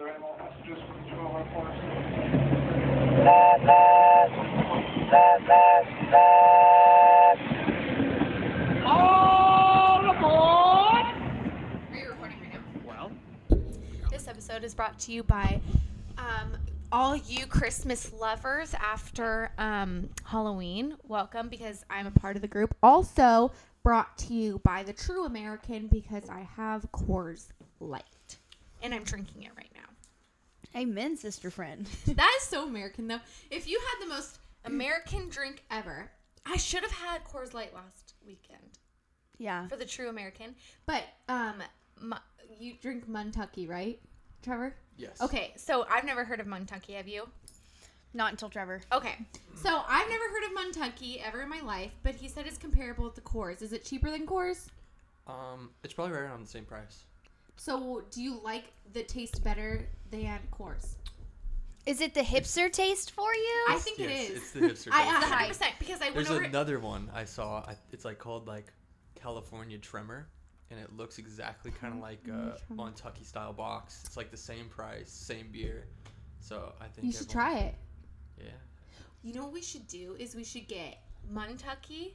the 201 Are you recording right now? Well, This episode is brought to you by um, all you Christmas lovers after um, Halloween. Welcome because I'm a part of the group. Also brought to you by the True American because I have Coors Light and I'm drinking it right. Amen, sister friend. That is so American though. If you had the most American drink ever, I should have had Coors Light last weekend yeah. for the True American. But um, mu- you drink Montucky, right, Trevor? yes. Okay, so I've never heard of Montucky. Have you? Not until Trevor. Okay, so I've never heard of Montucky ever in my life, but he said it's comparable with the Coors. Is it cheaper than Coors? Um, it's probably right around the same price. So do you like the taste better than Coors? Is it the hipster taste for you? I think it Yes, is. It's the hipster. taste. I taste. 100 percent because I went There's over. another one I saw. I, it's like called like California Tremor, and it looks exactly kind of like uh, a Montucky style box. It's like the same price, same beer. So I think you should everyone- try it. Yeah. You know what we should do is we should get Montucky,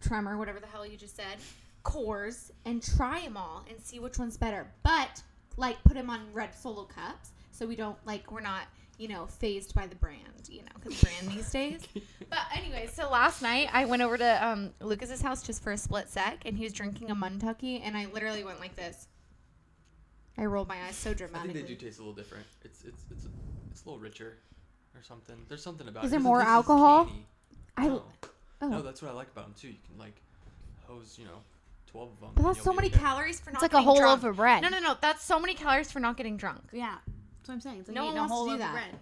Tremor, whatever the hell you just said, Coors, and try them all and see which one's better. But like put them on red solo cups so we don't like we're not you know phased by the brand you know because brand these days. But anyway, so last night I went over to um, Lucas's house just for a split sec, and he was drinking a Montucky, and I literally went like this. I rolled my eyes so dramatically. I dramatically. think they do taste a little different. It's it's it's it's a little richer, or something. There's something about. Is it. there more alcohol? I- no. oh. no, that's what I like about them too. You can like hose, you know, twelve of them. But that's so many calories for not. it's like a getting whole drunk. loaf of bread. No, no, no. That's so many calories for not getting drunk. Yeah. That's what I'm saying. It's like No eating one a wants whole to do loaf of that. bread.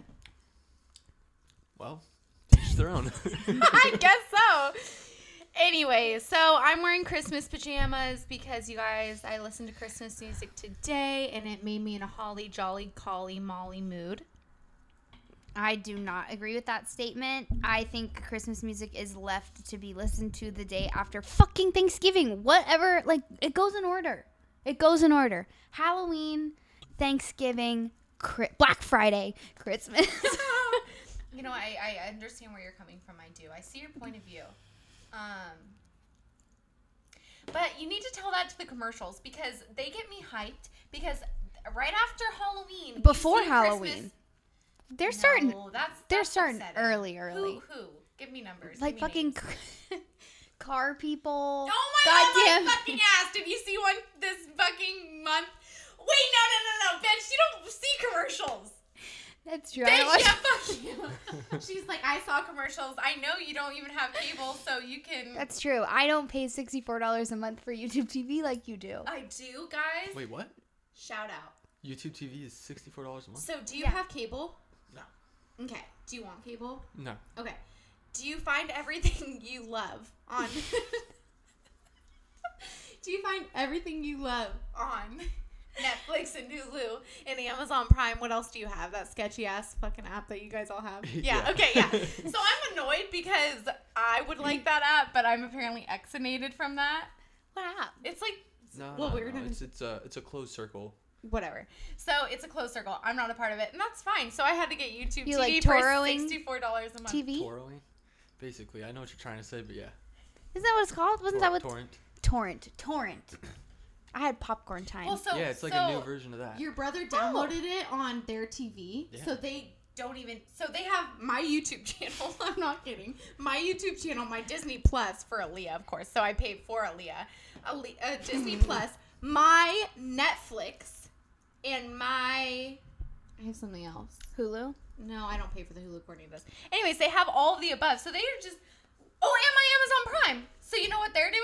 Well, each their own. I guess so. Anyway, so I'm wearing Christmas pajamas because you guys, I listened to Christmas music today and it made me in a holly jolly collie molly mood. I do not agree with that statement. I think Christmas music is left to be listened to the day after fucking Thanksgiving. Whatever, like it goes in order. It goes in order. Halloween, Thanksgiving, Black Friday, Christmas. You know, I, I understand where you're coming from. I do. I see your point of view. Um, but you need to tell that to the commercials because they get me hyped because right after Halloween, Before Halloween. Christmas- they're starting. No, that's, they're that's starting upsetting. early, early. Who? Who? Give me numbers. like me fucking car people. Oh my god, Goddamn. my fucking ass! Did you see one this fucking month? Wait, no, no, no, no, bitch! You don't see commercials. That's true. Bitch, yeah, fuck you. She's like, I saw commercials. I know you don't even have cable, so you can. That's true. I don't pay sixty-four dollars a month for YouTube TV like you do. I do, guys. Wait, what? Shout out. YouTube TV is sixty-four dollars a month. So, do you Yeah. have cable? No. Okay. Do you want cable? No. Okay. Do you find everything you love on? do you find everything you love on Netflix and Hulu and Amazon Prime? What else do you have? That sketchy ass fucking app that you guys all have. Yeah. Yeah. Okay. Yeah. so I'm annoyed because I would like that app, but I'm apparently exonated from that. What app? It's like No, Well, no, we're no. gonna- It's it's a it's a closed circle. Whatever. So it's a closed circle. I'm not a part of it, and that's fine. So I had to get YouTube You TV like for Toroing sixty-four dollars a month. TV. Torrent. Basically, I know what you're trying to say, but yeah. Isn't that what it's called? Wasn't Tor- that what torrent? torrent? Torrent. I had popcorn time. Well, so yeah, it's like so a new version of that. Your brother downloaded it on their TV, Yeah. so they don't even. So they have my YouTube channel. I'm not kidding. My YouTube channel, my Disney Plus for Aaliyah, of course. So I paid for Aaliyah, Ale- uh, Disney Plus, my Netflix, and my. I have something else. Hulu. No, I don't pay for the Hulu or any of this. Anyways, they have all of the above. So they are just Oh, and my Amazon Prime. So you know what they're doing?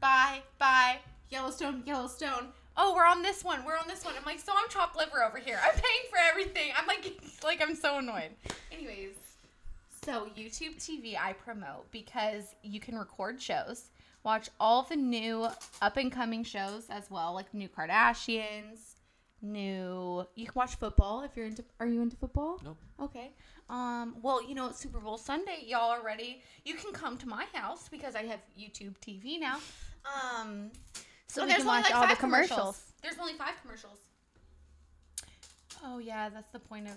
Buy, buy, Yellowstone, Yellowstone. Oh, we're on this one. We're on this one. I'm like, so I'm chopped liver over here. I'm paying for everything. I'm like like I'm so annoyed. Anyways, so YouTube TV I promote because you can record shows, watch all the new up and coming shows as well, like new Kardashians, new you can watch football if you're into are you into football? Nope. Okay. Um, well, you know, it's Super Bowl Sunday, y'all are ready. You can come to my house because I have YouTube TV now. Um, So and we can only watch all the five commercials. There's only five commercials. Oh yeah, that's the point of.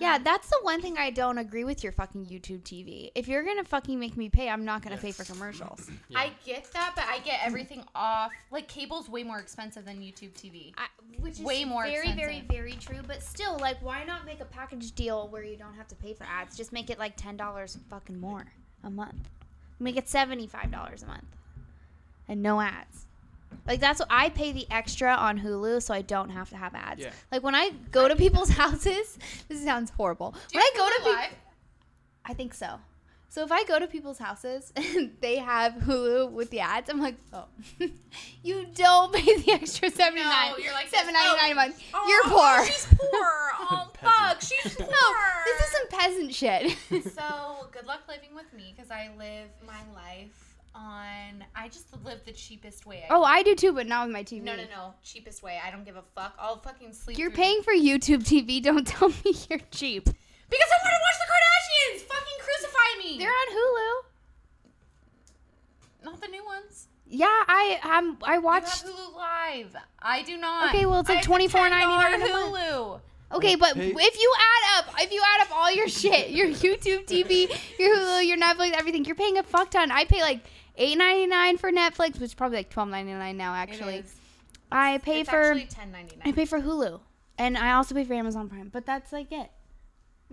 Yeah, that's the one thing I don't agree with your fucking YouTube TV. If you're gonna fucking make me pay, I'm not gonna pay for commercials. Yeah. I get that, but I get everything off. Like cable's way more expensive than YouTube TV. I, which is Way more very, very, very true. But still, like, why not make a package deal where you don't have to pay for ads? Just make it like ten dollars fucking more a month. Make it seventy five dollars a month, and no ads. Like that's what I pay the extra on Hulu, so I don't have to have ads. Yeah. Like when I go to people's houses, this sounds horrible. Do when you I go to Hulu people, Live? I think so. So if I go to people's houses and they have Hulu with the ads, I'm like, oh, you don't pay the extra seventy nine. No, you're like seven ninety nine oh, a month. Oh, you're oh, poor. She's poor. Oh fuck, she's poor. no, this is some peasant shit. so good luck living with me because I live my life on. I just live the cheapest way. I oh, I do too, but not with my TV. No, no, no. Cheapest way. I don't give a fuck. I'll fucking sleep. You're through- paying for YouTube TV. Don't tell me you're cheap. because I want to watch the Kardashians. Fucking crucify me. They're on Hulu. not the new ones. Yeah, I um I You watched. Hulu Live. I do not. Okay, well, it's like I have the $24.99 a $10 month. Hulu. Okay, but Pay- if you add up, if you add up all your shit, your YouTube TV, your Hulu, your Netflix, everything, you're paying a fuck ton. I pay like eight ninety nine for Netflix, which is probably like twelve ninety nine now. Actually, It is. I pay it's for actually I pay for Hulu, and I also pay for Amazon Prime. But that's like it.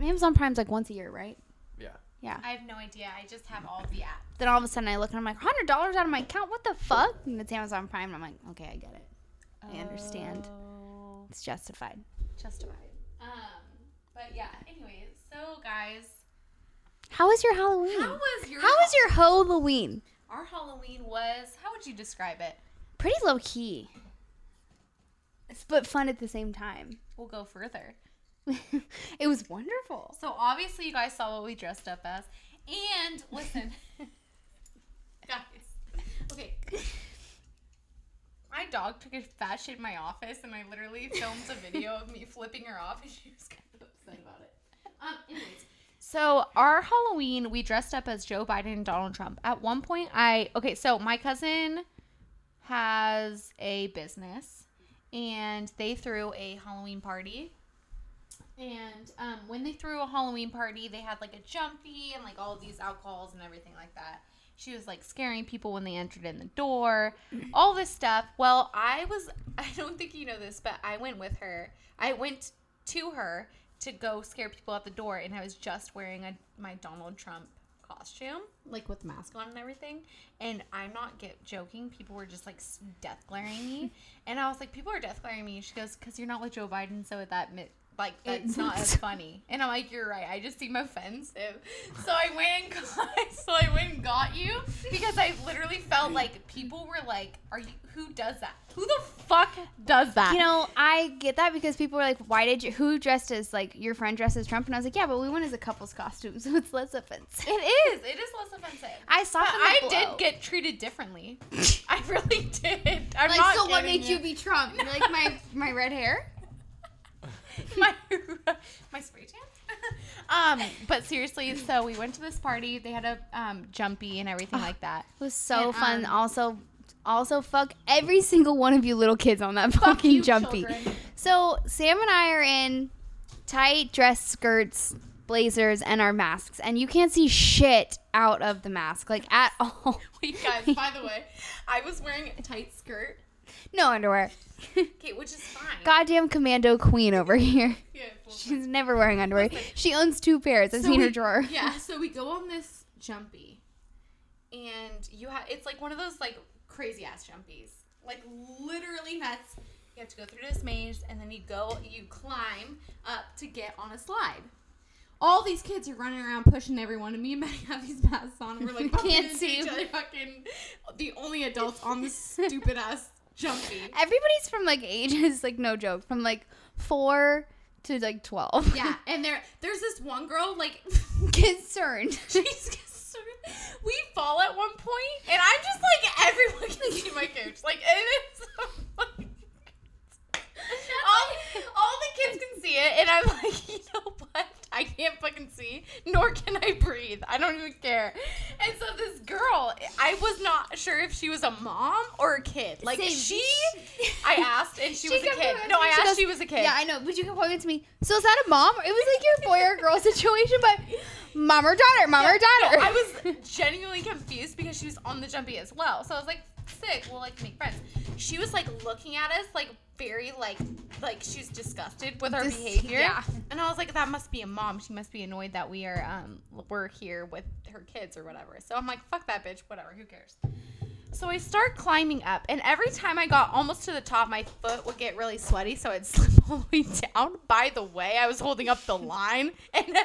Amazon Prime's like once a year, right? Yeah. Yeah. I have no idea. I just have all the apps. Then all of a sudden I look and I'm like, hundred dollars out of my account. What the fuck? And it's Amazon Prime, and I'm like, okay, I get it. I understand. Oh, It's justified. justified. Um, but yeah. Anyways, so guys, How was your Halloween? how was your How was your Halloween? Our Halloween? Was how would you describe it? Pretty low key. But fun at the same time. We'll go further. it was wonderful. So obviously you guys saw what we dressed up as. And listen. guys. Okay. My dog took a fat shit in my office and I literally filmed a video of me flipping her off and she was kind of upset about it. Um anyways. So our Halloween we dressed up as Joe Biden and Donald Trump. At one point I okay, so my cousin has a business and they threw a Halloween party and um, when they threw a Halloween party, they had like a jumpy and like all these alcohols and everything like that. She was like scaring people when they entered in the door, all this stuff. Well, I was, I don't think you know this, but I went with her. I went to her to go scare people at the door, and I was just wearing a, my Donald Trump costume, like with mask on and everything. And I'm not get joking. People were just like death glaring me, and I was like, people are death glaring me. She goes, because you're not with Joe Biden, so at that like that's not as funny. And I'm like, you're right. I just seem offensive. So I went and got, so I went and got you because I literally felt like people were like, are you? Who does that? Who the fuck does that? You know, I get that because people were like, "Why did you? Who dressed as like your friend dressed as Trump?" And I was like, "Yeah, but we went as a couple's costume, so it's less offensive." it is. It is less offensive. I saw. But I blow. did get treated differently. I really did. I'm like, not so what made you be Trump? You like my my red hair? my my spray tan. um, but seriously, so we went to this party. They had a um jumpy and everything like that. It was so And, fun. um, also, also fuck every single one of you little kids on that fucking jumpy. children. So Sam and I are in tight dress skirts, blazers, and our masks, and you can't see shit out of the mask, like at all. Wait, guys. By the way, I was wearing a tight skirt. No underwear. Okay, which is fine. Goddamn commando queen over here. Yeah, She's never wearing underwear. She owns two pairs. I've So seen her drawer. Yeah, so we go on this jumpy, and you have it's like one of those like crazy ass jumpies, like literally nuts. You have to go through this maze, and then you go, you climb up to get on a slide. All these kids are running around pushing everyone, and me and Maddie have these masks on. And we're like, Can't into see. each other, fucking the only adults on this stupid ass jumpy. Everybody's from like ages, like no joke, from like four to like twelve. Yeah, and there, there's this one girl like. concerned. She's so- we fall at one point, and I'm just like everyone can see my coach. Like it is so all, all the kids can see it, and I'm like, you know what? I can't fucking see, nor can I breathe. I don't even care. And so this girl. I was not sure if she was a mom or a kid. Like Same. she, I asked, and she, was a kid. No, I she asked goes, she was a kid. Yeah, I know, but you kept pointing to me. So is that a mom? It was like your boy or girl situation, but mom or daughter, mom or No, daughter. I was genuinely confused because she was on the jumpy as well. So I was like, sick. We'll like make friends. She was like looking at us like very like like she was disgusted with our Dis- behavior. yeah. And I was like, that must be a mom. She must be annoyed that we are um we're here with her kids or whatever. So I'm like, fuck that bitch. Whatever. Who cares? So I start climbing up, and every time I got almost to the top, my foot would get really sweaty, so I'd slip all the way down. By the way, I was holding up the line, and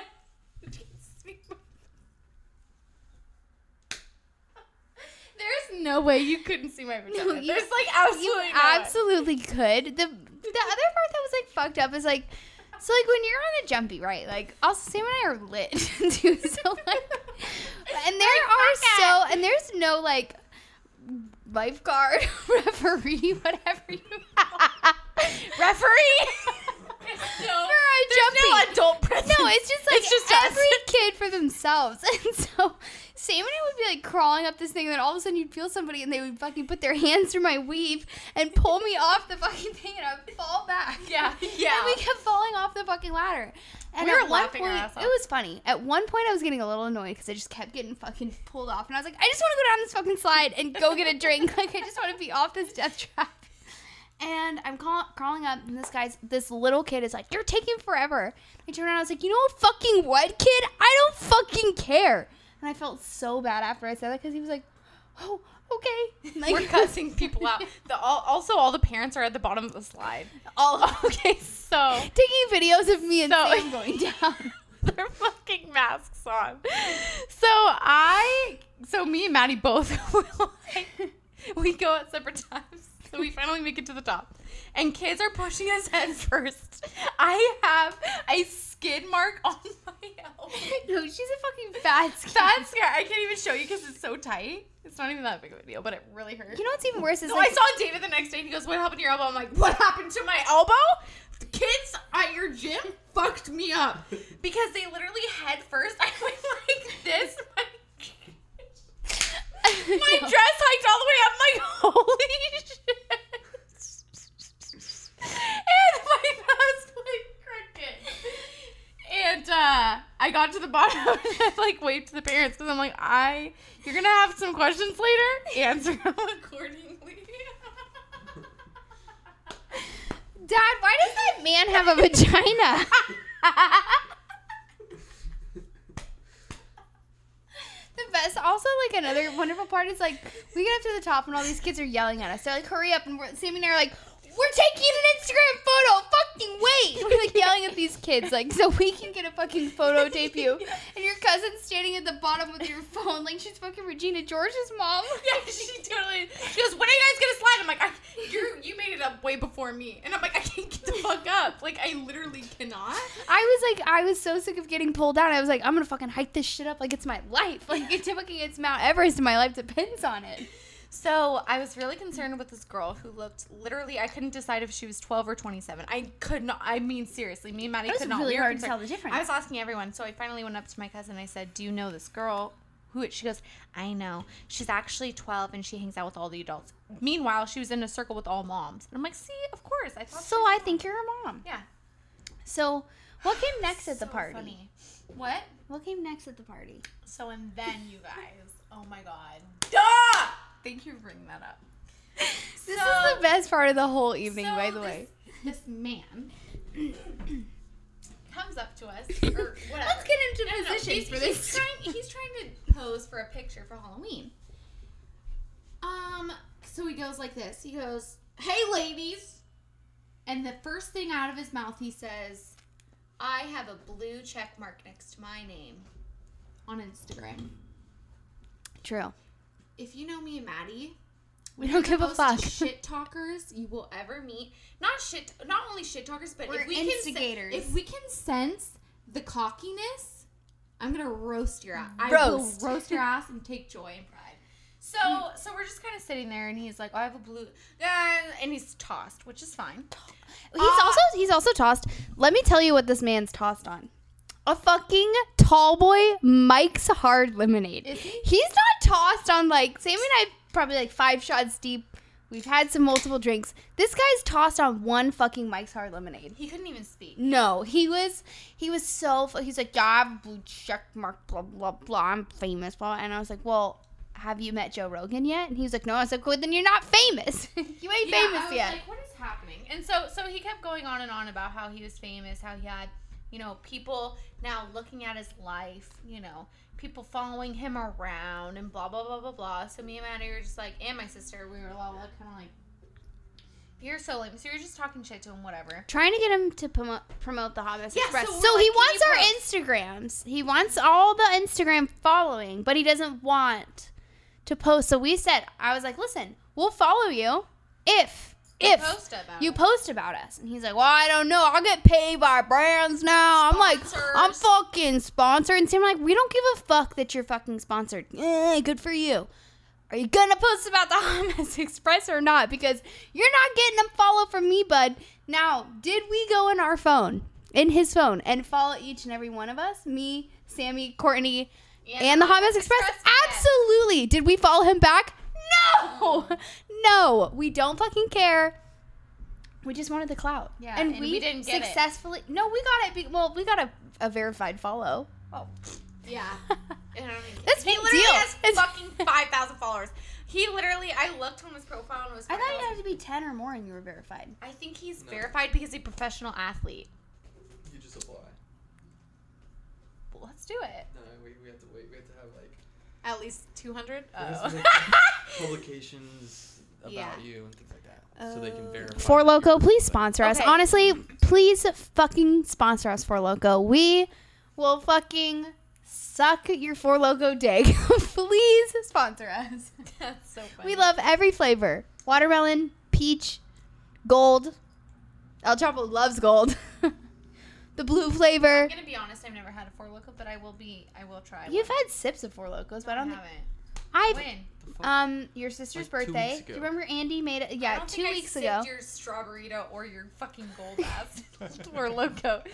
there's no way you couldn't see my vagina. No, you- there's like absolutely you absolutely could. The the other part that was like fucked up is like so like when you're on a jumpy, right? Like also Sam and I are lit too. So like and there are so and there's no like lifeguard, referee, whatever you referee. for no, a there's no adult presence. No, it's just like It's just us. every kid for themselves. And so Sam and I would be like crawling up this thing, and then all of a sudden you'd feel somebody, and they would fucking put their hands through my weave and pull me off the fucking thing, and I would fall back. Yeah, yeah. And we kept falling off the fucking ladder. And We were at one laughing our point, it was funny. At one point, I was getting a little annoyed because I just kept getting fucking pulled off, and I was like, I just want to go down this fucking slide and go get a drink. like I just want to be off this death trap. And I'm crawl- crawling up, and this guy's, this little kid is like, "You're taking forever." I turned around, I was like, "You know what, fucking what, kid? I don't fucking care." And I felt so bad after I said that because he was like, "Oh, okay." Like, We're cussing people out. The, all, also, all the parents are at the bottom of the slide. all Okay, so taking videos of me and So- Sam going down. With their fucking masks on. So I, so me and Maddie both, like, we go at separate times. So we finally make it to the top, and kids are pushing us head first. I have a skid mark on my elbow. no, she's a fucking fat. skid. That's scary. I can't even show you because it's so tight. It's not even that big of a deal, but it really hurts. You know what's even worse is So like, I saw David the next day and he goes, What happened to your elbow? I'm like, What happened to my elbow? The kids at your gym fucked me up. Because they literally head first. I went like this. My, my dress hiked all the way up. I'm like, holy shit. And my like crooked. And uh, I got to the bottom and I like waved to the parents because I'm like, I, you're gonna have some questions later. Answer them accordingly. Dad, why does that man have a vagina? the best. Also, like another wonderful part is like we get up to the top and all these kids are yelling at us. They're like, "Hurry up!" And we're Sam and I are like, "We're taking an Instagram photo. Fucking wait!" We're like yelling at these kids, like, so we can get a fucking photo tape you. And your cousin's standing at the bottom with your phone, like she's fucking Regina George's mom. yeah, she totally. She goes, "When are you guys gonna slide?" I'm like, I, "You you made it up way before me," and I'm like, "I can't get the fuck up. Like, I literally cannot." I was like, I was so sick of getting pulled down. I was like, I'm gonna fucking hike this shit up like it's my life. Like it's fucking it's Mount Everest and my life depends on it. So I was really concerned with this girl who looked literally. I couldn't decide if she was 12 or 27. I could not. I mean, seriously, me and Maddie could not. really We hard to tell the difference. I was asking everyone, so I finally went up to my cousin. I said, "Do you know this girl?" Who? She goes, "I know. She's actually 12 and she hangs out with all the adults." Meanwhile, she was in a circle with all moms. And I'm like, "See, of course." I thought. So I think you're a mom. Yeah. So what came next at the party? funny. What? What came next at the party? So and then you guys, oh my god. Duh! Thank you for bringing that up. This So- is the best part of the whole evening, So by the this- way. This man comes up to us, or whatever. Let's get into No, no, no, positions he's, for he's this. trying, he's trying to pose for a picture for Halloween. Um, so he goes like this. He goes, "Hey, ladies," and the first thing out of his mouth, he says, "I have a blue check mark next to my name on Instagram." True. If you know me and Maddie, We don't give a fuck. shit talkers you will ever meet. Not shit, not only shit talkers, but We're if we can instigators. Can, if we can sense the cockiness, I'm gonna roast your ass. Roast. I will roast your ass and take joy and pride. So, so we're just kind of sitting there, and he's like, "I have a blue," uh, and he's tossed, which is fine. He's Uh, also he's also tossed. Let me tell you what this man's tossed on. A fucking tall boy Mike's Hard Lemonade. He? He's not tossed on like Sammy and I probably like five shots deep. We've had some multiple drinks. This guy's tossed on one fucking Mike's Hard Lemonade. He couldn't even speak. No, he was he was so he's like yeah I have a blue check mark blah blah blah I'm famous blah and I was like well have you met Joe Rogan yet and he was like no I was like well then you're not famous you ain't Yeah, famous yet Like, what is happening? And so, so he kept going on and on about how he was famous, how he had, you know, people now looking at his life, you know, people following him around and blah blah blah blah blah. So me and Maddie were just like, and my sister, we were all kind of like, you're so lame. So you're just talking shit to him, whatever. trying to get him to promote promote the Hot Mess Yeah, Express so so, we're he wants our Instagrams he wants all the Instagram following but he doesn't want to post so we said I was like listen we'll follow you if if post you post about us. And he's like, well, I don't know. I'll get paid by brands now. I'm like, I'm fucking sponsored. And Sam like, we don't give a fuck that you're fucking sponsored. Eh, good for you. Are you gonna post about the Mess Express or not? Because you're not getting a follow from me, bud. Now, did we go in our phone, in his phone, and follow each and every one of us? Me, Sammy, Courtney, and the Hot Mess Express? Absolutely. Did we follow him back? No. No. We don't fucking care. We just wanted the clout. Yeah, And, and we, we didn't get it. successfully. No, we got it. be- Well, we got a, a verified follow. Oh, yeah. I don't That's he literally deal. has It's- fucking five thousand followers. He literally, I looked on his profile and was. I thought you had to be 10 or more and you were verified. I think he's No. verified because he's a professional athlete. You just apply. Well, let's do it. No, we, we have to wait. We have to have like At least two hundred. There has to be, Oh. publications about Yeah. you and things like that, so they can verify. For that Loco, please sponsor us. Okay. Honestly, please fucking sponsor us, Four Loko. We will fucking suck your Four Loko dick. please sponsor us. That's so funny. We love every flavor watermelon, peach, gold. El Chapo loves gold. The blue flavor. I'm gonna be honest. I've never had a Four Loko, but I will be. I will try. You've one. had sips of Four Lokos, but I I don't think haven't. I've. When? Um, your sister's Like birthday. Do you remember Andy made it? I Yeah, don't two think I weeks sipped ago. Your strawberryto or your fucking gold ass Four Loko.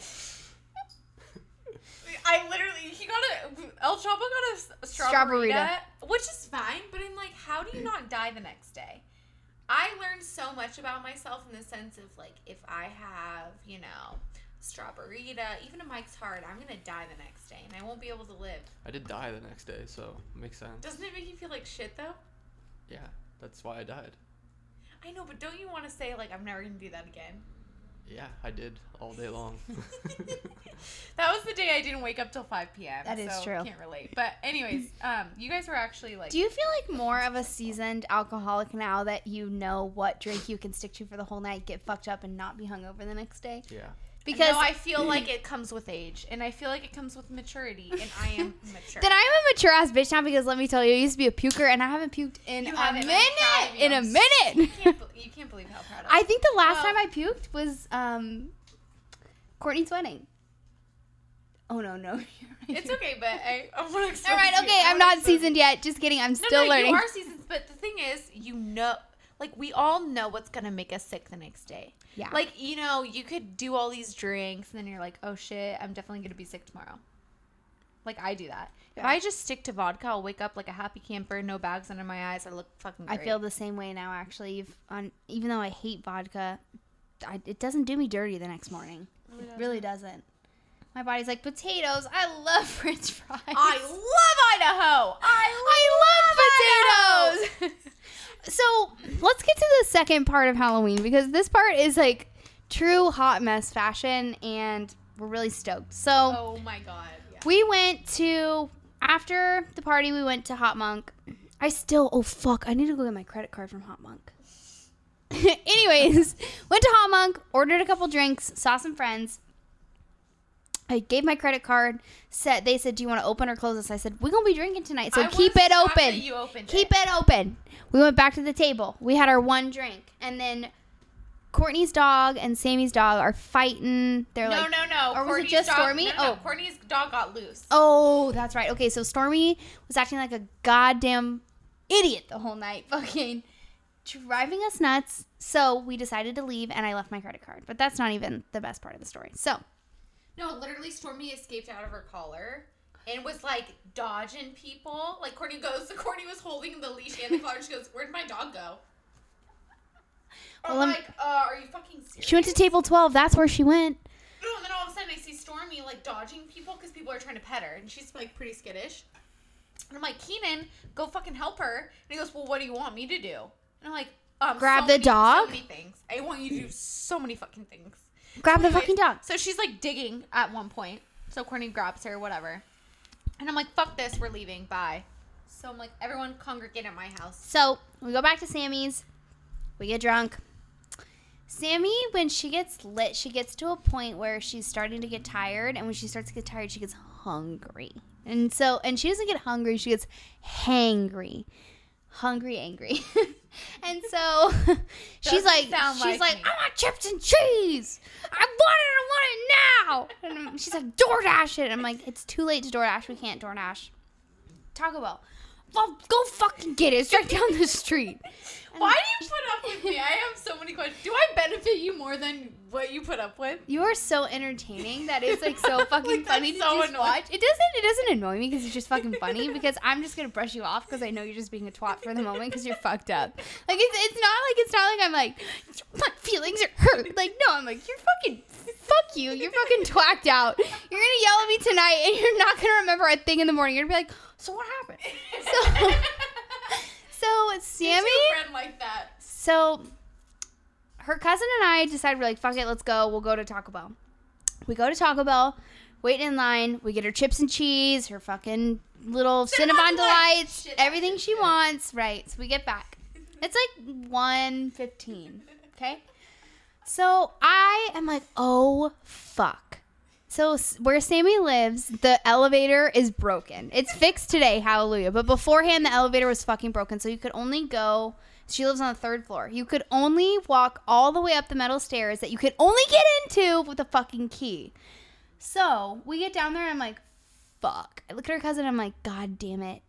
I literally, he got a El Chapo got a strawberry, which is fine. But I'm like, how do you not die the next day? I learned so much about myself in the sense of like, if I have, you know, Straw-Ber-Rita, even a Mike's Hard, I'm gonna die the next day, and I won't be able to live. I did die the next day, so it makes sense. Doesn't it make you feel like shit though? Yeah, that's why I died. I know, but don't you want to say like, I'm never gonna do that again? Yeah, I did all day long. that was the day I didn't wake up till 5 p.m. That is so true. Can't relate. But anyways, um, you guys were actually like, Do you feel like more of a seasoned alcoholic now that you know what drink you can stick to for the whole night, get fucked up, and not be hungover the next day? yeah. Because no, I feel like it comes with age, and I feel like it comes with maturity, and I am mature. then I'm a mature ass bitch now because let me tell you, I used to be a puker and I haven't puked in You a minute. In a minute. you can't, you can't believe how proud I am. I think the last Well- time I puked was um, Courtney's wedding. Oh no, no. It's okay, but I, I want to. All right, okay. I'm not seasoned yet. Just kidding. I'm No, still no, learning. you are seasoned, but the thing is, you know, like we all know what's gonna make us sick the next day. Yeah. Like you know, you could do all these drinks, and then you're like, oh shit, I'm definitely gonna be sick tomorrow. Like I do that. If I just stick to vodka, I'll wake up like a happy camper, no bags under my eyes. I look fucking. I feel the same way now. Actually, You've- on even though I hate vodka, I, it doesn't do me dirty the next morning. It really doesn't. My body's like potatoes. I love French fries. I love Idaho. I love potatoes. so let's get to the second part of Halloween because this part is like true hot mess fashion, and we're really stoked. So Oh my god. Yeah. we went to after the party. We went to Hot Monk. I still oh fuck! I need to go get my credit card from Hot Monk. Anyways, went to Hot Monk, ordered a couple drinks, saw some friends. I gave my credit card. Said they said, "Do you want to open or close this?" I said, "We're gonna be drinking tonight, so I keep it open. that You opened Keep it. it open." We went back to the table. We had our one drink, and then Courtney's dog and Sammy's dog are fighting. They're No, like, no, no. No. Or was it just dog, Stormy? No, no. Oh. Courtney's dog got loose. Oh, that's right. Okay, so Stormy was acting like a goddamn idiot the whole night, fucking driving us nuts. So we decided to leave, and I left my credit card. But that's not even the best part of the story. So No, literally, Stormy escaped out of her collar and was like dodging people. Like Courtney goes, Courtney was holding the leash and the collar. She goes, "Where'd my dog go?" I'm Well, like, uh, "Are you fucking serious?" She went to table 12. That's where she went. No, and then all of a sudden I see Stormy like dodging people because people are trying to pet her, and she's like pretty skittish. And I'm like, Keenan, go fucking help her. And he goes, Well, what do you want me to do? And I'm like, um, Grab so the many- dog? So many things. I want you to do so many fucking things. Grab the fucking dog. So she's like digging at one point. So Courtney grabs her, whatever. And I'm like, fuck this, we're leaving. Bye. So I'm like, everyone congregate at my house. So we go back to Sammy's. We get drunk. Sammy, when she gets lit, she gets to a point where she's starting to get tired, and when she starts to get tired, she gets hungry. And so, and she doesn't get hungry; she gets hangry, hungry, angry. and so, she's like, she's like like. I want chips and cheese. I want it. I want it now. And she's like, DoorDash it. I'm like, it's too late to DoorDash. We can't DoorDash. Taco Bell. Well, go fucking get it. It's right down the street. Why do you put up with me? I have so many questions. Do I benefit you more than what you put up with? You are so entertaining that it's like so fucking Like, funny to so just annoying. watch. It doesn't. It doesn't annoy me because it's just fucking funny. Because I'm just gonna brush you off because I know you're just being a twat for the moment because you're fucked up. Like it's it's not like it's not like I'm like my feelings are hurt. Like no, I'm like you're fucking fuck you. You're fucking twacked out. You're gonna yell at me tonight and you're not gonna remember a thing in the morning. You're gonna be like, so what happened? So so Sammy. friend like that. So her cousin and I decided we're like, fuck it, let's go. We'll go to Taco Bell. We go to Taco Bell, wait in line. We get her chips and cheese, her fucking little Cinnabon Cinnabon Delight. delights, Shit, everything she wants. Right. So we get back. It's like 1.15. Okay. So I am like, oh fuck. So where Sammy lives, the elevator is broken. It's fixed today, hallelujah. But beforehand, the elevator was fucking broken, so you could only go. She lives on the third floor. You could only walk all the way up the metal stairs that you could only get into with a fucking key. So we get down there, and I'm like, fuck. I look at her cousin, and I'm like, god damn it.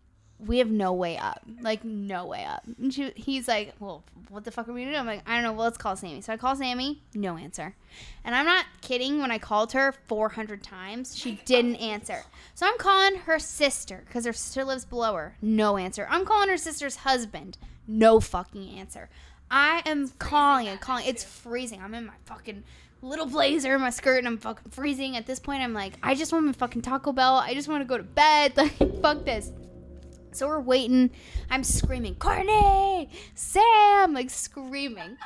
We have no way up. Like, no way up. And she, he's like, well, what the fuck are we gonna do? I'm like, I don't know. Well, let's call Sammy. So I call Sammy, no answer. And I'm not kidding when I called her 400 times, she didn't answer. So I'm calling her sister because her sister lives below her, no answer. I'm calling her sister's husband, no fucking answer. I am calling and calling. It's freezing. I'm in my fucking little blazer, in my skirt, and I'm fucking freezing. At this point, I'm like, I just want my fucking Taco Bell. I just want to go to bed. Like, fuck this. So we're waiting. I'm screaming, Courtney, Sam, like screaming.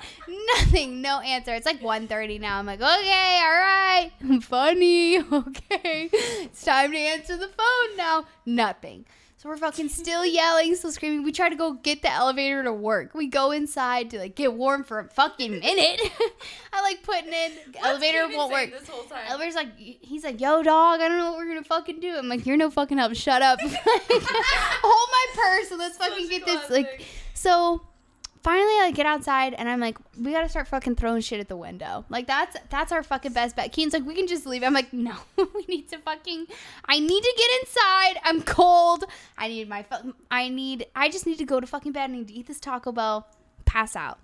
Nothing, no answer. It's like 1.30 now. I'm like, okay, all right, funny, okay. It's time to answer the phone now. Nothing. So we're fucking still yelling, still screaming. We try to go get the elevator to work. We go inside to like get warm for a fucking minute. I like putting in elevator won't work. This whole time. Elevator's like, he's like, yo, dog, I don't know what we're gonna fucking do. I'm like, you're no fucking help. Shut up. Like, hold my purse and let's fucking Such a get this. Like, so finally, I get outside and I'm like, we gotta start fucking throwing shit at the window. Like, that's that's our fucking best bet. Keen's like, we can just leave. I'm like, no, we need to fucking. I need to get inside. I'm cold. I need my. fu- I need. I just need to go to fucking bed. I need to eat this Taco Bell. Pass out.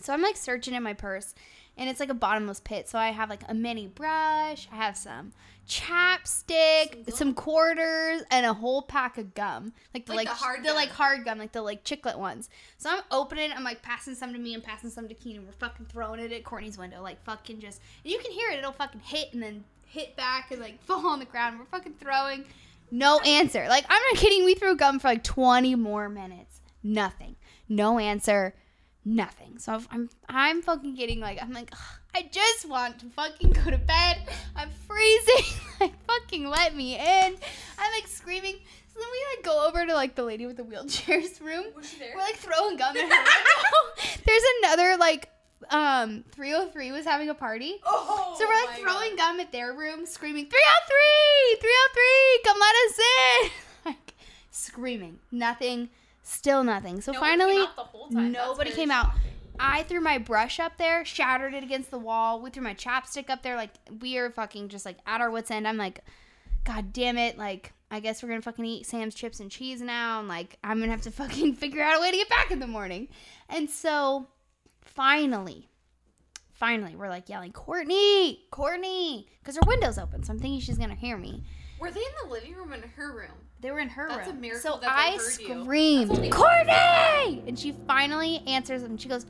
So I'm like searching in my purse and it's like a bottomless pit. So I have like a mini brush, I have some chapstick, some, quarters, and a whole pack of gum. Like the Like like, the hard the gum. like hard gum, like the like chiclet ones. So I'm opening, I'm like passing some to me and passing some to Keenan. We're fucking throwing it at Courtney's window, like fucking just and you can hear it, it'll fucking hit and then hit back and like fall on the ground. We're fucking throwing. No answer. Like I'm not kidding, we threw gum for like 20 more minutes. Nothing. No answer nothing. So I'm I'm, I'm fucking getting like I'm like "Ugh, I just want to fucking go to bed. I'm freezing. like fucking let me in. I'm like screaming. So then we like go over to like the lady with the wheelchairs room. Was she there? We're like throwing gum at her. There's another like um 303 was having a party. oh, So we're like throwing God. gum at their room, screaming 303, 303, come let us in. Like screaming. Nothing. Still nothing. So No finally came out the whole time. Nobody came out. I threw my brush up there, shattered it against the wall. We threw my chapstick up there. Like, we are fucking just like at our wits' end. I'm like, God damn it. Like, I guess we're gonna fucking eat Sam's chips and cheese now. And like, I'm gonna have to fucking figure out a way to get back in the morning. And so, finally, finally we're like yelling, Courtney, Courtney, because her window's open. So I'm thinking she's gonna hear me. Were they in the living room or in her room? They were in her That's a room. miracle so I screamed, Courtney! And she finally answers and she goes,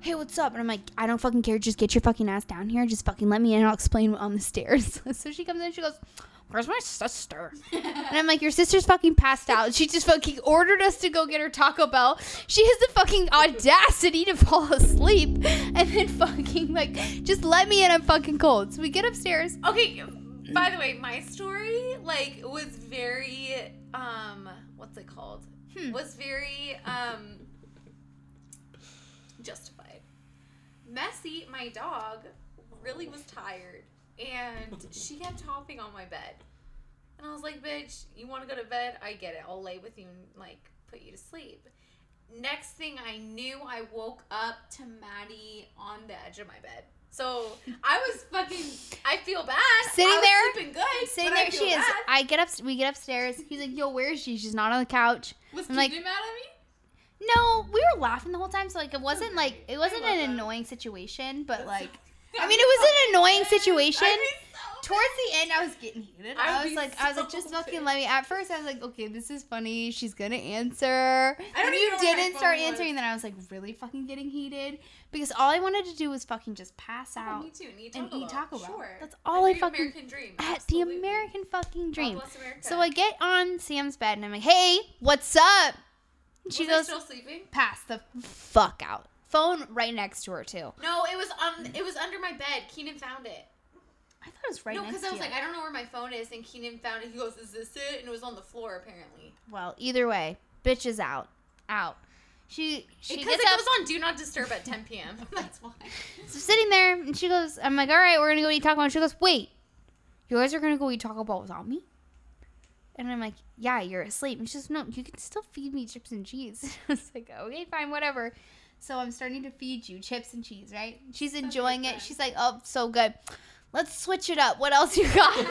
Hey, what's up? And I'm like, I don't fucking care. Just get your fucking ass down here. Just fucking let me in I'll explain on the stairs. so she comes in and she goes, Where's my sister? and I'm like, Your sister's fucking passed out. She just fucking ordered us to go get her Taco Bell. She has the fucking audacity to fall asleep and then fucking like just let me in. I'm fucking cold. So we get upstairs. Okay, by the way, my story like was very um what's it called? Hmm. Was very um justified. Messy, my dog, really was tired and she kept hopping on my bed. And I was like, bitch, you want to go to bed? I get it. I'll lay with you and like put you to sleep. Next thing I knew, I woke up to Maddie on the edge of my bed. So I was fucking. I feel bad. Sitting I there, sleeping good. Sitting there, she is. I get up. We get upstairs. He's like, "Yo, where is she? She's not on the couch." Was I'm like- mad at me? No, we were laughing the whole time, so like it wasn't like it wasn't an that. annoying situation, but like I mean it was an annoying situation. Be so Towards the end, I was getting heated. I'd I was like, I was like, so just fucking pissed. let me. At first, I was like, okay, this is funny. She's gonna answer. I don't and even you didn't start phone was. answering. Then I was like, really fucking getting heated because all I wanted to do was fucking just pass Oh, out me too. And eat and Taco eat Bell. Taco Bell. Sure. That's all I The fucking American dream. at the American fucking dream. So I get on Sam's bed and I'm like, hey, what's up? And she Was goes, still sleeping? pass the fuck out. Phone right next to her too. No, it was um, it was under my bed. Keenan found it. I thought it was right no, because I was like, I don't know where my phone is, and Keenan found it. He goes, "Is this it?" And it was on the floor apparently. well, either way, bitch is out, out. She she Because gets it up, goes on Do Not Disturb at 10 p.m. That's why. so sitting there, and she goes, I'm like, all right, we're gonna go eat Taco Bell. And she goes, wait, you guys are gonna go eat Taco Bell without me? And I'm like, yeah, you're asleep. And she says, no, you can still feed me chips and cheese. I was like, okay, fine, whatever. So I'm starting to feed you chips and cheese, right? She's enjoying it. She's like, oh, so good. Let's switch it up. What else you got?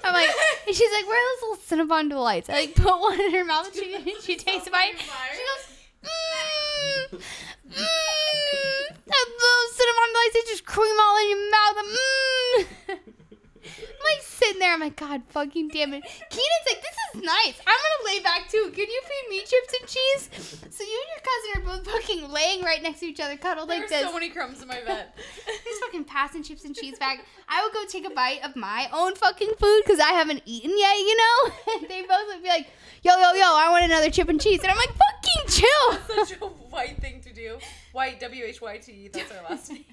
I'm like, and she's like, where are those little Cinnabon delights? I like put one in her mouth and she, she takes a bite. She goes, mmm, mmm, those Cinnabon delights, they just cream all in your mouth. Mmm. I'm like sitting there. I'm like, God fucking damn it. Keenan's like, this is nice. I'm gonna lay back too. Can you feed me chips and cheese? So you and your cousin are both fucking laying right next to each other, cuddled like There's this. so many crumbs in my bed. He's fucking passing chips and cheese back. I would go take a bite of my own fucking food because I haven't eaten yet, you know? And they both would be like, yo, yo, yo, I want another chip and cheese. And I'm like, fucking chill. Such a white thing to do. White W H Y T. That's our last name.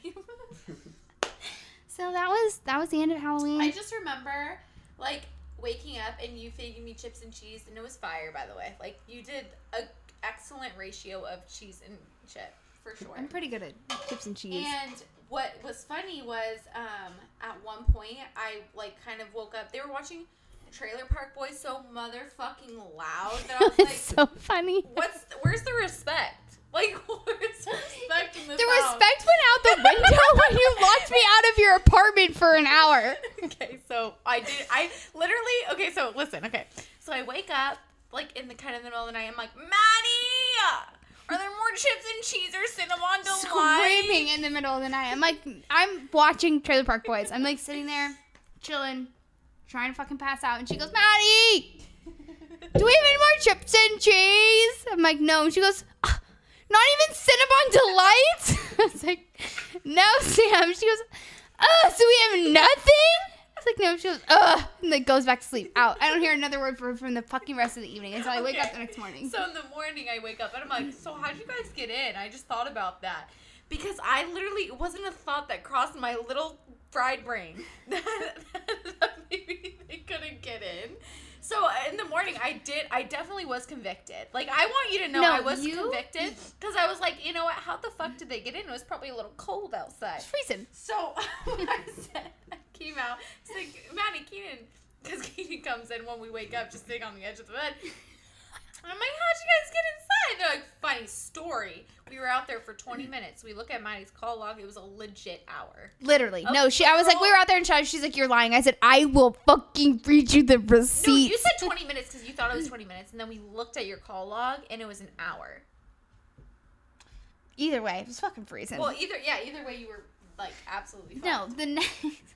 So that was that was the end of Halloween. I just remember like waking up and you feeding me chips and cheese, and it was fire. By the way, like you did a excellent ratio of cheese and chip for sure. I'm pretty good at chips and cheese. And what was funny was um, at one point I like kind of woke up. They were watching Trailer Park Boys so motherfucking loud that I was like, so funny. "What's where's the respect? Like where's the respect in this The house?" respect went out the window when you locked me out of your apartment for an hour. okay, so I did. I literally. Okay, so listen. Okay, so I wake up like in the kind of the middle of the night. I'm like, Maddie, are there more chips and cheese or cinnamon delight? Screaming in the middle of the night. I'm like, I'm watching Trailer Park Boys. I'm like sitting there, chilling, trying to fucking pass out. And she goes, Maddie, do we have any more chips and cheese? I'm like, no. And she goes, "Ah, not even Cinnabon Delights? I was like, no, Sam. She goes, oh, so we have nothing? Like, no. She goes, ugh. And like goes back to sleep. Out. I don't hear another word from, from the fucking rest of the evening until I wake up the next morning. So in the morning, I wake up and I'm like, so how'd you guys get in? I just thought about that because I literally it wasn't a thought that crossed my little fried brain that, that maybe they couldn't get in. So in the morning, I did. I definitely was convicted. Like I want you to know, No, I was you- convicted because I was like, you know what? How the fuck did they get in? It was probably a little cold outside. It's freezing. So I said I came out, it's like Maddie Keenan, because Keenan comes in when we wake up, just sitting on the edge of the bed. I'm like, how'd you guys get inside? They're like, funny story. We were out there for 20 minutes. We look at Maddie's call log. It was a legit hour. Literally. Oh, no, she I was like, we were out there in charge. she's like, You're lying. I said, I will fucking read you the receipt. No, you said 20 minutes because you thought it was 20 minutes, and then we looked at your call log, and it was an hour. Either way, it was fucking freezing. Well, either yeah, either way, you were like absolutely. no, the next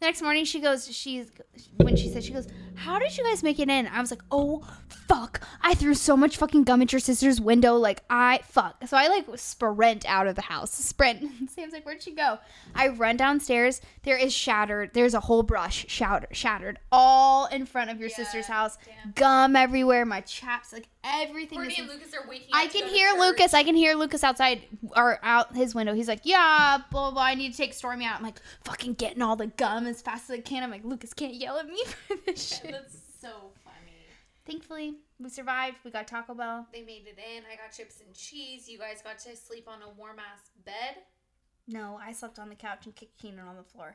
the next morning she goes, she's when she said she goes, how did you guys make it in? I was like, oh fuck, I threw so much fucking gum at your sister's window, like I fuck. So I like sprint out of the house, sprint. Sam's like, where'd she go? I run downstairs. There is shattered. There's a whole brush shattered, shattered all in front of your Yeah, sister's house. damn. Gum everywhere. My chaps, like everything. Courtney is and Lucas are waking. I can hear. Lucas. I can hear Lucas outside or out his window. He's like, "Yeah, blah blah. blah. I need to take Stormy out." I'm like, "Fucking getting all the gum as fast as I can." I'm like, "Lucas can't yell at me for this shit." That's so funny. Thankfully, we survived. We got Taco Bell. They made it in. I got chips and cheese. You guys got to sleep on a warm ass bed. No, I slept on the couch and kicked Keenan on the floor.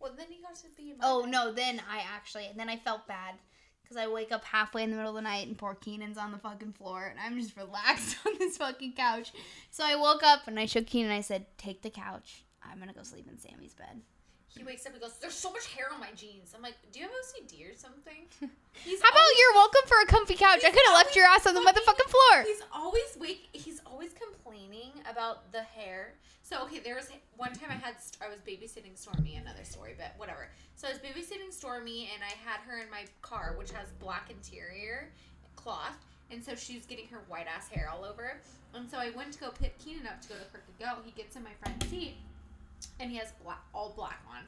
Well, then you got to be Oh bed. no, then I actually, then I felt bad because I wake up halfway in the middle of the night and poor Keenan's on the fucking floor and I'm just relaxed on this fucking couch. So I woke up and I shook Keenan. and I said, "Take the couch. I'm gonna go sleep in Sammy's bed." He wakes up and goes, "There's so much hair on my jeans." I'm like, "Do you have OCD or something?" He's How about always- you're welcome for a comfy couch? I could have left your ass on the motherfucking floor. He's always wake. He's always complaining about the hair. So okay, there was one time I had I was babysitting Stormy. Another story, but whatever. So I was babysitting Stormy, and I had her in my car, which has black interior cloth, and so she's getting her white ass hair all over. And so I went to go pick Keenan up to go to Kirk Crooked Go. He gets in my front seat, and he has black, all black on,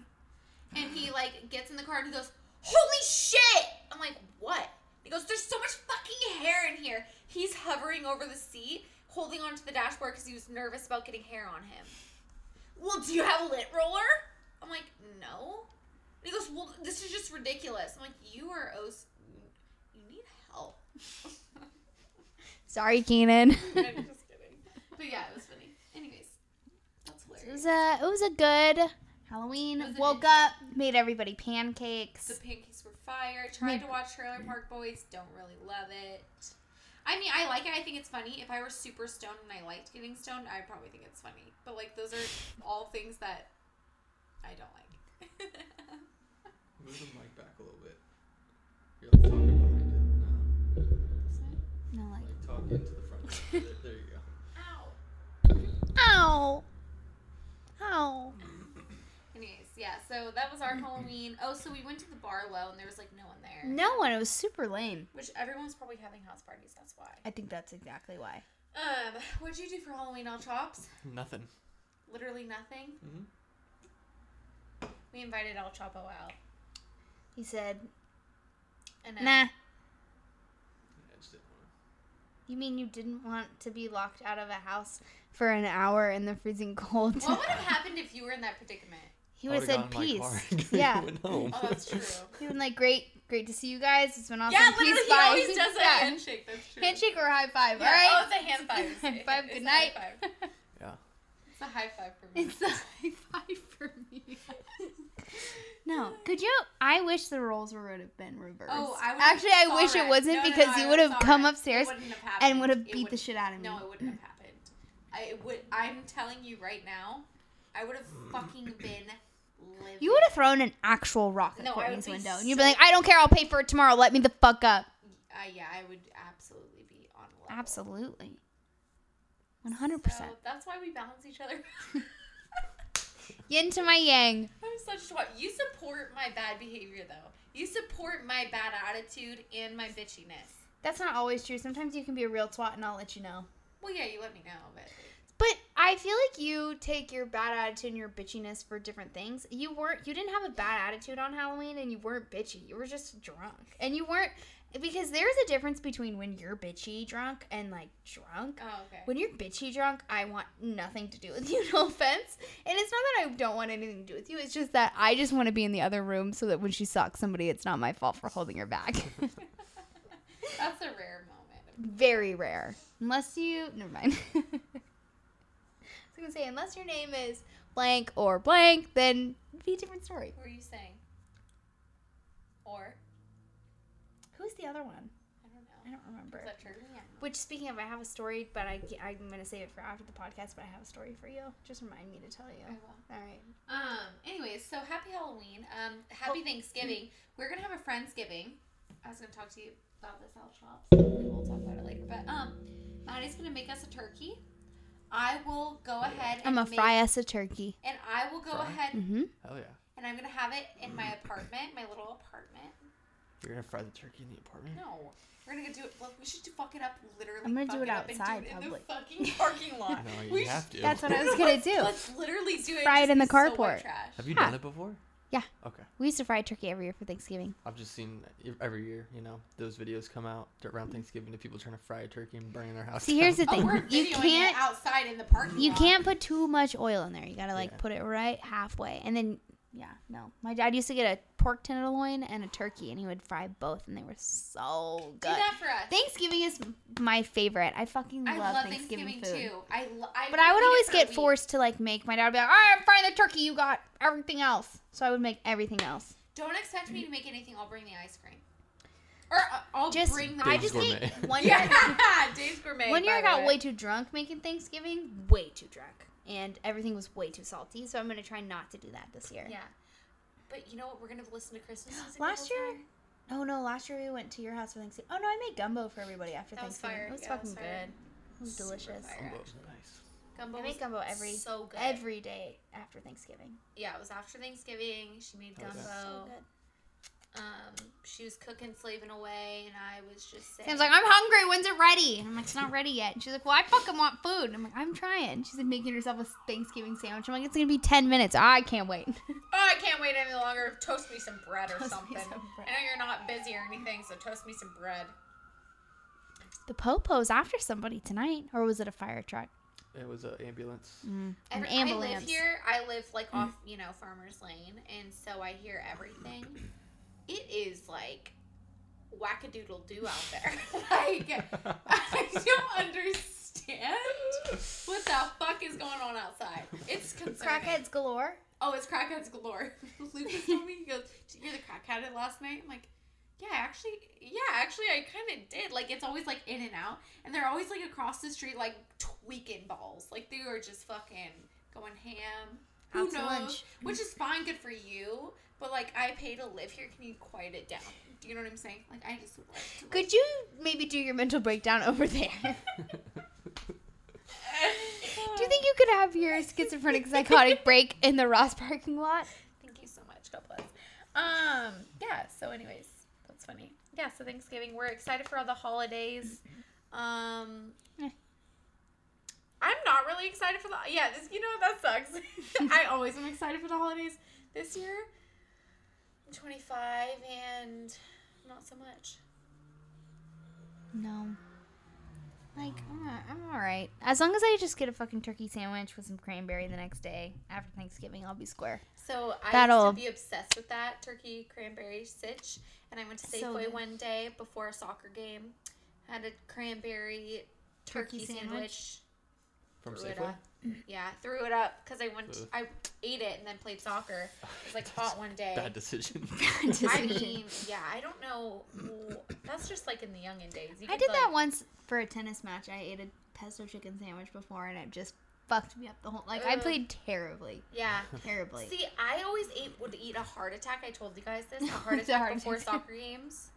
and he like gets in the car and he goes, "Holy shit!" I'm like, "What?" He goes, "There's so much fucking hair in here." He's hovering over the seat, holding onto the dashboard because he was nervous about getting hair on him. Well, do you have a lint roller? I'm like, no. And he goes, well, this is just ridiculous. I'm like, you are oh, you need help. Sorry, Keenan. I'm just kidding. But yeah, it was funny. Anyways, that's it was a it was a good Halloween. A Woke good- up, made everybody pancakes. The pancakes. pancakes were fire. Tried to watch Trailer Park Boys. Don't really love it. I mean, I like it. I think it's funny. If I were super stoned and I liked getting stoned, I probably think it's funny. But like, those are all things that I don't like. Move the mic back a little bit. You're like talking behind it. No, No, like, like talk into the front. there, there you go. Ow. ow, ow. Anyways, yeah. So that was our Halloween. Oh, so we went to the bar low and there was like no one there. No one. It was super lame. Which everyone's probably having house parties. That's why. I think that's exactly why. Um, what'd you do for Halloween, all chops? Nothing. Literally nothing. Mhm. We invited El Chapo out, He said, and uh, "Nah." I just didn't want You mean you didn't want to be locked out of a house for an hour in the freezing cold? What would have happened if you were in that predicament? he would have said would've gotten in my car peace. yeah. went home. Oh, that's true. He would been like, great, great to see you guys. It's been awesome. yeah, peace, literally, he bye. always does a Yeah. handshake. That's true. Handshake or high five, Yeah. all right? Oh, it's a hand five. High five, It's good a night. high five. Yeah. It's a high five for me. It's a high five for me. no, could you? I wish the roles would have been reversed. Oh, I would actually, I wish it wasn't No, because no, you would have come upstairs have and would have beat the shit out of me. No, it wouldn't have happened. I would. I'm telling you right now, I would have fucking been livid. You would have thrown an actual rock at No, Courtney's window, and you'd be like, "I don't care. I'll pay for it tomorrow. Let me the fuck up." Uh, yeah, I would absolutely be on level. Absolutely, one hundred percent. That's why we balance each other. Yin to my yang. I'm such what you support my bad behavior though. You support my bad attitude and my bitchiness. That's not always true. Sometimes you can be a real twat, and I'll let you know. Well, yeah, you let me know, but But I feel like you take your bad attitude and your bitchiness for different things. You weren't you didn't have a bad attitude on Halloween and you weren't bitchy. You were just drunk. And you weren't because there's a difference between when you're bitchy drunk and like drunk. oh okay. When you're bitchy drunk, I want nothing to do with you, no offense. And it's not that I don't want anything to do with you, it's just that I just want to be in the other room so that when she sucks somebody, it's not my fault for holding her back. That's a rare moment. Very rare. Unless you never mind. I was gonna say, unless your name is blank or blank, then it'd be a different story. What were you saying? Or the other one? I don't know. I don't remember. Is that true? Yeah. Which, speaking of, I have a story, but I, I'm gonna save it for after the podcast. But I have a story for you. Just remind me to tell you. I will. All right. Um. Anyways, so happy Halloween. Um. Happy Thanksgiving. We're gonna have a friendsgiving. I was gonna talk to you about this out shops. We'll talk about it later. But um, Maddie's gonna make us a turkey. I will go ahead. I'm and gonna make, fry us a turkey. and I will go Fry? ahead Mm-hmm. Hell yeah. and I'm gonna have it in my apartment, my little apartment. You're gonna fry the turkey in the apartment? No, we're gonna do it. Look, we should do, fuck it up. Literally, I'm gonna do it outside, do it in public. the fucking parking lot. No, you We have to. That's what I was gonna do. Let's literally do it. Fry it in the be so carport. Have you Yeah. done it before? Yeah. Okay. We used to fry turkey every year for Thanksgiving. I've just seen every year, you know, those videos come out around Thanksgiving of people trying to fry a turkey and burning their house. See, here's the down. Oh, thing. we're You can't- it outside in the parking You lot. can't put too much oil in there. You gotta like Yeah. put it right halfway, and then yeah, no. My dad used to get a pork tenderloin and a turkey, and he would fry both, and they were so good. do good. that for us. Thanksgiving is my favorite. I fucking love, Thanksgiving. I love, love Thanksgiving, Thanksgiving, food. too. I, lo- I But I would always get week. forced to like make my dad would be like, "All right, I'm frying the turkey. You got everything else." So I would make everything else. Don't expect me to make anything. I'll bring the ice cream. Or uh, I'll Just bring the. I just Gourmet. ate one year. yeah, Dave's gourmet. One year I by the got way. way too drunk making Thanksgiving, way too drunk, and everything was way too salty. So I'm gonna try not to do that this year. Yeah, but you know what? We're gonna listen to Christmas music. Last year, time. Oh no! Last year we went to your house for Thanksgiving. Oh no, I made gumbo for everybody after That was Thanksgiving. fire. It was Yeah, that fucking was good. It was Super delicious. fire. Gumbo's nice. Gumbo I make gumbo every so good. every day after Thanksgiving. yeah, it was after Thanksgiving. She made yeah. gumbo. So good. Um, she was cooking, slaving away, and I was just saying. Sam's like, I'm hungry. When's it ready? And I'm like, it's not ready yet. And she's like, well, I fucking want food. And I'm like, I'm trying. She's like making herself a Thanksgiving sandwich. I'm like, it's gonna be ten minutes. I can't wait. Oh, I can't wait any longer. Toast me some bread or Toast something. some bread. I know you're not busy or anything, so toast me some bread. the popo's after somebody tonight, or was it a fire truck? It was an ambulance. Mm, an ambulance. I live here. I live like off, you know, Farmers Lane, and so I hear everything. It is like wackadoodle do out there. like I don't understand what the fuck is going on outside. It's concerning. Crackheads galore. Oh, it's crackheads galore. Lucas told me he goes, "Did you hear the crackhead it last night?" I'm like, "Yeah, actually, yeah, actually, I kind of did. Like, it's always like in and out, and they're always like across the street, like tweaking balls. Like they are just fucking going ham. Who to knows? lunch. Which is fine, good for you. But like, I pay to live here. Can you quiet it down? Do you know what I'm saying? Like, I just would like to. like- Could you maybe do your mental breakdown over there? do you think you could have your schizophrenic psychotic break in the Ross parking lot? Thank you so much. God bless. Um, yeah, so anyways, that's funny. Yeah, so Thanksgiving, we're excited for all the holidays. Um Eh. I'm not really excited for the yeah, this you know that sucks. I always am excited for the holidays. This year I'm 25 and not so much. No. Like, I'm, a- I'm all right. As long as I just get a fucking turkey sandwich with some cranberry the next day after Thanksgiving, I'll be square. So I That'll- used to be obsessed with that turkey cranberry sitch, and I went to So Safeway good. one day before a soccer game, had a cranberry turkey, Turkey sandwich. sandwich? From threw it Safeway? up. Mm-hmm. Yeah, threw it up because I went. I ate it and then played soccer. It was like hot one day. Bad decision. I mean, yeah, I don't know. That's just like in the youngin days. You I could, did that once for a tennis match. I ate a pesto chicken sandwich before, and it just fucked me up the whole. Like, I played terribly, Yeah. terribly. See, I always ate would eat a heart attack. I told you guys this. A heart it's a attack heart before attack. soccer games.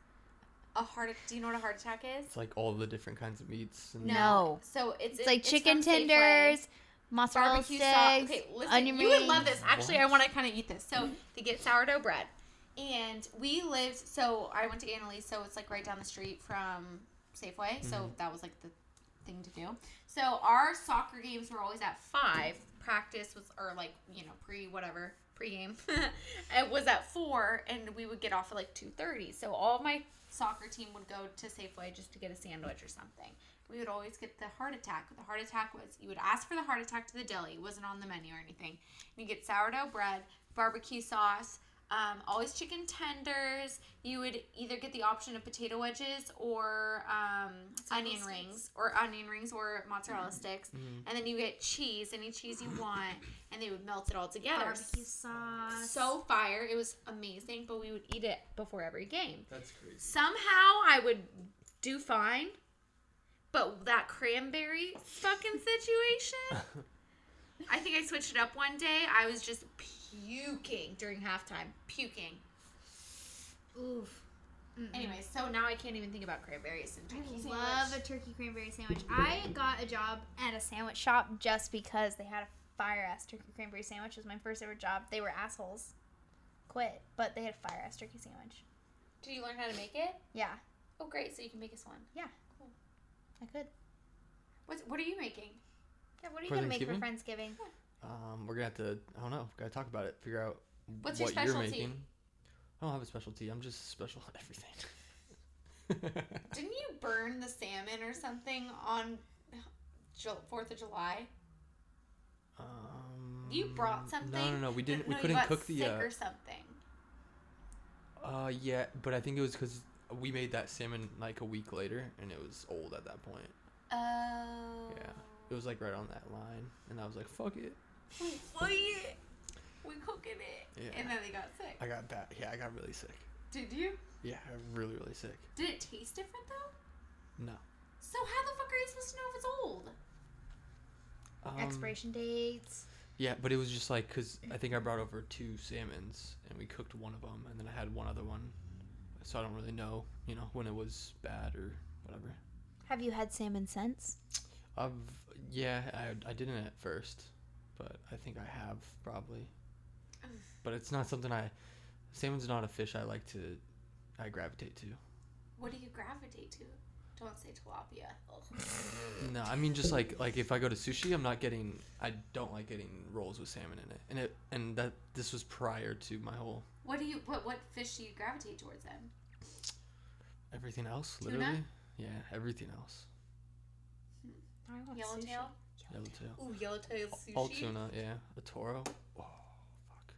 A heart. Do you know what a heart attack is? it's like all the different kinds of meats. And No. So it's it's like chicken from Safeway. tenders, mozzarella barbecue sticks, sauce. Okay, listen, onion you would love this. Actually, I want to kind of eat this. So they get sourdough bread, and we lived. So I went to Annalise, so it's like right down the street from Safeway. So Mhm. that was like the thing to do. So our soccer games were always at five. Practice was or like you know pre whatever pregame. it was at four, and we would get off at like two thirty. So all my soccer team would go to Safeway just to get a sandwich or something. We would always get the heart attack. The heart attack was you would ask for the heart attack to the deli. It wasn't on the menu or anything. You get sourdough bread, barbecue sauce, um, always chicken tenders. You would either get the option of potato wedges or um, onion sticks. rings, or onion rings or mozzarella sticks, Mhm. and then you get cheese, any cheese you want, and they would melt it all together. barbecue sauce. So fire! It was amazing, but we would eat it before every game. That's crazy. Somehow I would do fine, but that cranberry fucking situation. I think I switched it up one day. I was just puking during halftime. Puking. Oof. Anyways, so now I can't even think about cranberries and turkey I sandwich. love a turkey cranberry sandwich. I got a job at a sandwich shop just because they had a fire ass turkey cranberry sandwich. It was my first ever job. They were assholes. Quit, but they had a fire ass turkey sandwich. Did you learn how to make it? Yeah, Oh, great! So you can make us one. I could. What's, what are you making? Yeah, what are you For gonna make for Thanksgiving? Friendsgiving? Um, we're gonna have to. I don't know. Gotta talk about it. Figure out What's your what you're making. I don't have a specialty. I'm just special at everything. Didn't you burn the salmon or something on Fourth of July? um, You brought something. No, no, no. We didn't. We No, you couldn't got cook the. sick Uh, or something. uh, yeah, but I think it was because we made that salmon like a week later, and it was old at that point. Oh. Yeah. It was like right on that line, and I was like, "Fuck it." What? We cooking it. Yeah. And then they got sick. I got bad. Yeah, I got really sick. Did you? Yeah, I got really, really sick. Did it taste different though? No. So how the fuck are you supposed to know if it's old? Um, Expiration dates. Yeah, but it was just like because I think I brought over two salmons and we cooked one of them, and then I had one other one, so I don't really know, you know, when it was bad or whatever. Have you had salmon since? I've yeah, I I didn't at first, but I think I have probably. But it's not something I. Salmon's not a fish I like to. I gravitate to. What do you gravitate to? Don't say tilapia. No, I mean just like like if I go to sushi, I'm not getting. I don't like getting rolls with salmon in it, and it and that this was prior to my whole What do you what what fish do you gravitate towards then? everything else. Tuna? Literally, yeah, everything else. I want Yellowtail? Yellowtail. Ooh, yellowtail sushi. All tuna, yeah. A toro. Oh, fuck.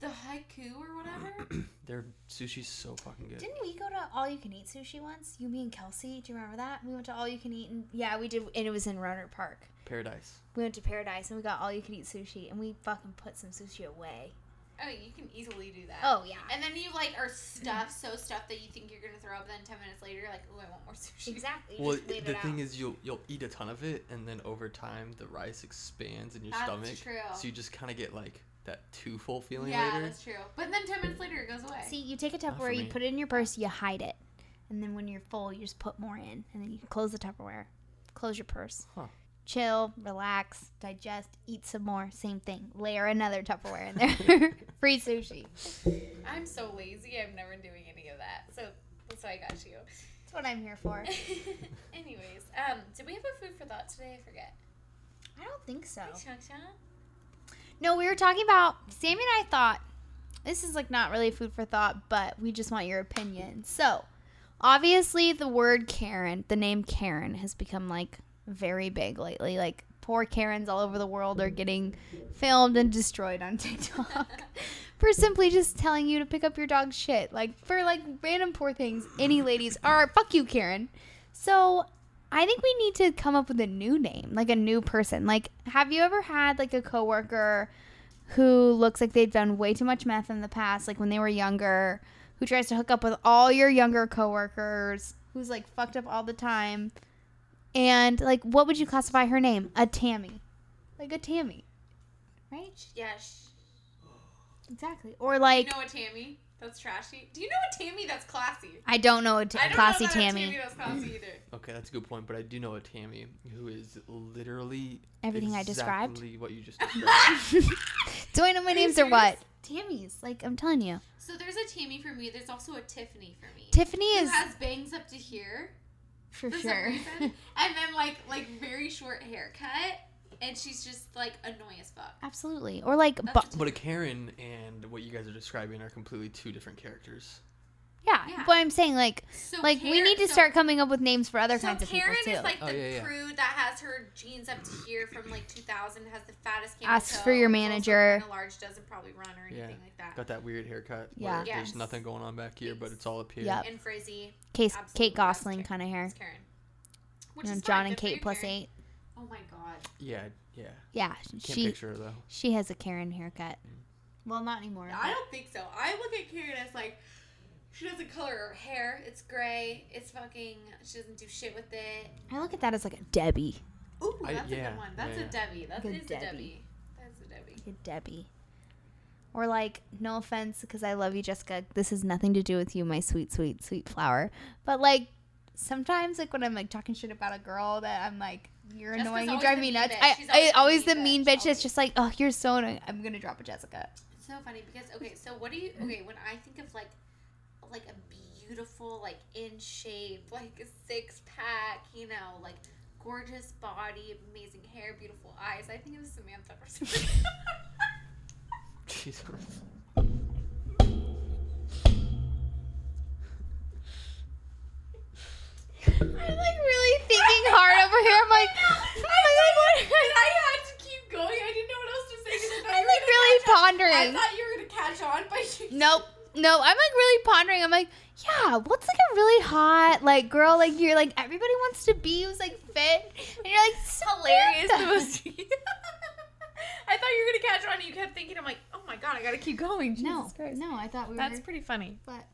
The haiku or whatever? Their sushi's so fucking good. Didn't we go to all you can eat sushi once? You, me, and Kelsey. Do you remember that? We went to all you can eat, and yeah, we did, and it was in Rohnert Park. Paradise. We went to Paradise, and we got all you can eat sushi, and we fucking put some sushi away. Oh, you can easily do that. Oh yeah, And then you like are stuffed, so stuffed that you think you're gonna throw up. Then ten minutes later, you're like, oh, I want more sushi. exactly. You Well, just laid the it thing out. is, you'll you'll eat a ton of it, and then over time, the rice expands in your That's stomach, true. so you just kind of get like that too full feeling yeah, later. that's true. But then ten minutes later, it goes away. See, you take a Tupperware, you put it in your purse, you hide it, and then when you're full, you just put more in, and then you close the Tupperware, close your purse, Huh. Chill, relax, digest, eat some more. Same thing. Layer another Tupperware in there. Free sushi. I'm so lazy. I'm never doing any of that. So that's why I got you. That's what I'm here for. Anyways, um, did we have a food for thought today? I forget. I don't think so. Cha-cha? No, we were talking about Sammy and I thought this is like not really food for thought, but we just want your opinion. So, obviously, the word Karen, the name Karen, has become like very big lately. Like, poor Karens all over the world are getting filmed and destroyed on TikTok for simply just telling you to pick up your dog's shit. Like, for like random poor things, any ladies are fuck you, Karen. So, I think we need to come up with a new name, like a new person. Like, have you ever had like a coworker who looks like they've done way too much meth in the past, like when they were younger, who tries to hook up with all your younger coworkers, who's like fucked up all the time? And like, what would you classify her name? A Tammy, like a Tammy, right? Yeah. Exactly. Or like, you know a Tammy that's trashy? Do you know a Tammy that's classy? I don't know a ta- don't classy know about a Tammy. Tammy that's classy either. Okay, that's a good point, but I do know a Tammy who is literally Everything I described? Exactly what you just described. Do I know my Are names or what? Tammy's. Like I'm telling you, So there's a Tammy for me. There's also a Tiffany for me. Tiffany who is has bangs up to here for for some sure. reason, and then like like very short haircut, and she's just like annoying as fuck. Absolutely. Or like, That's bu- but a Karen and what you guys are describing are completely two different characters. Yeah. Yeah. But I'm saying like, So like we need to so- start coming up with names for other So kinds of people too. Karen is like Oh, the yeah, yeah. prude that has her jeans up to here from like 2000, has the fattest camel Asks toe, for your manager. kinda large, doesn't probably run or anything Yeah. like that. Got that weird haircut. Yeah. Where Yes. There's nothing going on back here, but it's all up here. Yep. And frizzy. Case, Kate Gosselin kind of hair. It's Karen. Which And is John fine, and Kate you, plus Karen. eight. Oh my god. Yeah, yeah. Yeah, Can't she picture her though. she has a Karen haircut. Mm. Well, not anymore. I don't think so. I look at Karen as like she doesn't color her hair. It's gray. It's fucking. She doesn't do shit with it. I look at that as like a Debbie. Ooh, I- that's a yeah, good one. That's yeah, a Debbie. That Good is a Debbie. Debbie. That's a Debbie. Like a Debbie. Or like, no offense, because I love you, Jessica. This has nothing to do with you, my sweet, sweet, sweet flower. But like, sometimes like when I'm like talking shit about a girl that I'm like, you're Jessica's annoying, you always drive the me mean nuts. bitch. I, She's I always always the the mean mean bitch, It's always. just like, oh, you're so annoying. I'm gonna drop a Jessica. It's so funny because okay, so what do you okay when I think of like like a beautiful like in shape like a six pack you know like gorgeous body amazing hair beautiful eyes I think it was Samantha for some reason. Jesus. I'm like really thinking hard over here. I'm like, I'm oh like, what? I had to keep going I didn't know what else to say 'cause I I'm like really catch on. I thought you were gonna catch on but you Nope. No, I'm like really pondering. I'm like, yeah, what's like a really hot like girl like you're like everybody wants to be who's like fit, and you're like hilarious the most I thought you were gonna catch on and you kept thinking I'm like oh my god I gotta keep going Jesus No, Christ. no, I thought we were that's were. pretty funny But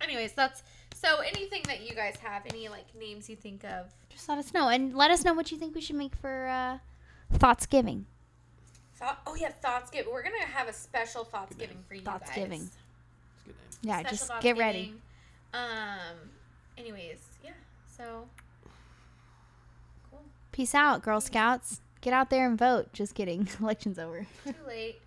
anyways that's so anything that you guys have any like names you think of just let us know and let us know what you think we should make for uh, thoughts giving. Thought, oh yeah, thoughts give. We're gonna have a special thoughts giving for you Thoughts guys. giving. It's a good name. Yeah, Special just get ready. Um. Anyways, yeah. So. Cool. Peace out, Girl Scouts. Get out there and vote. Just kidding. Election's over. Too late.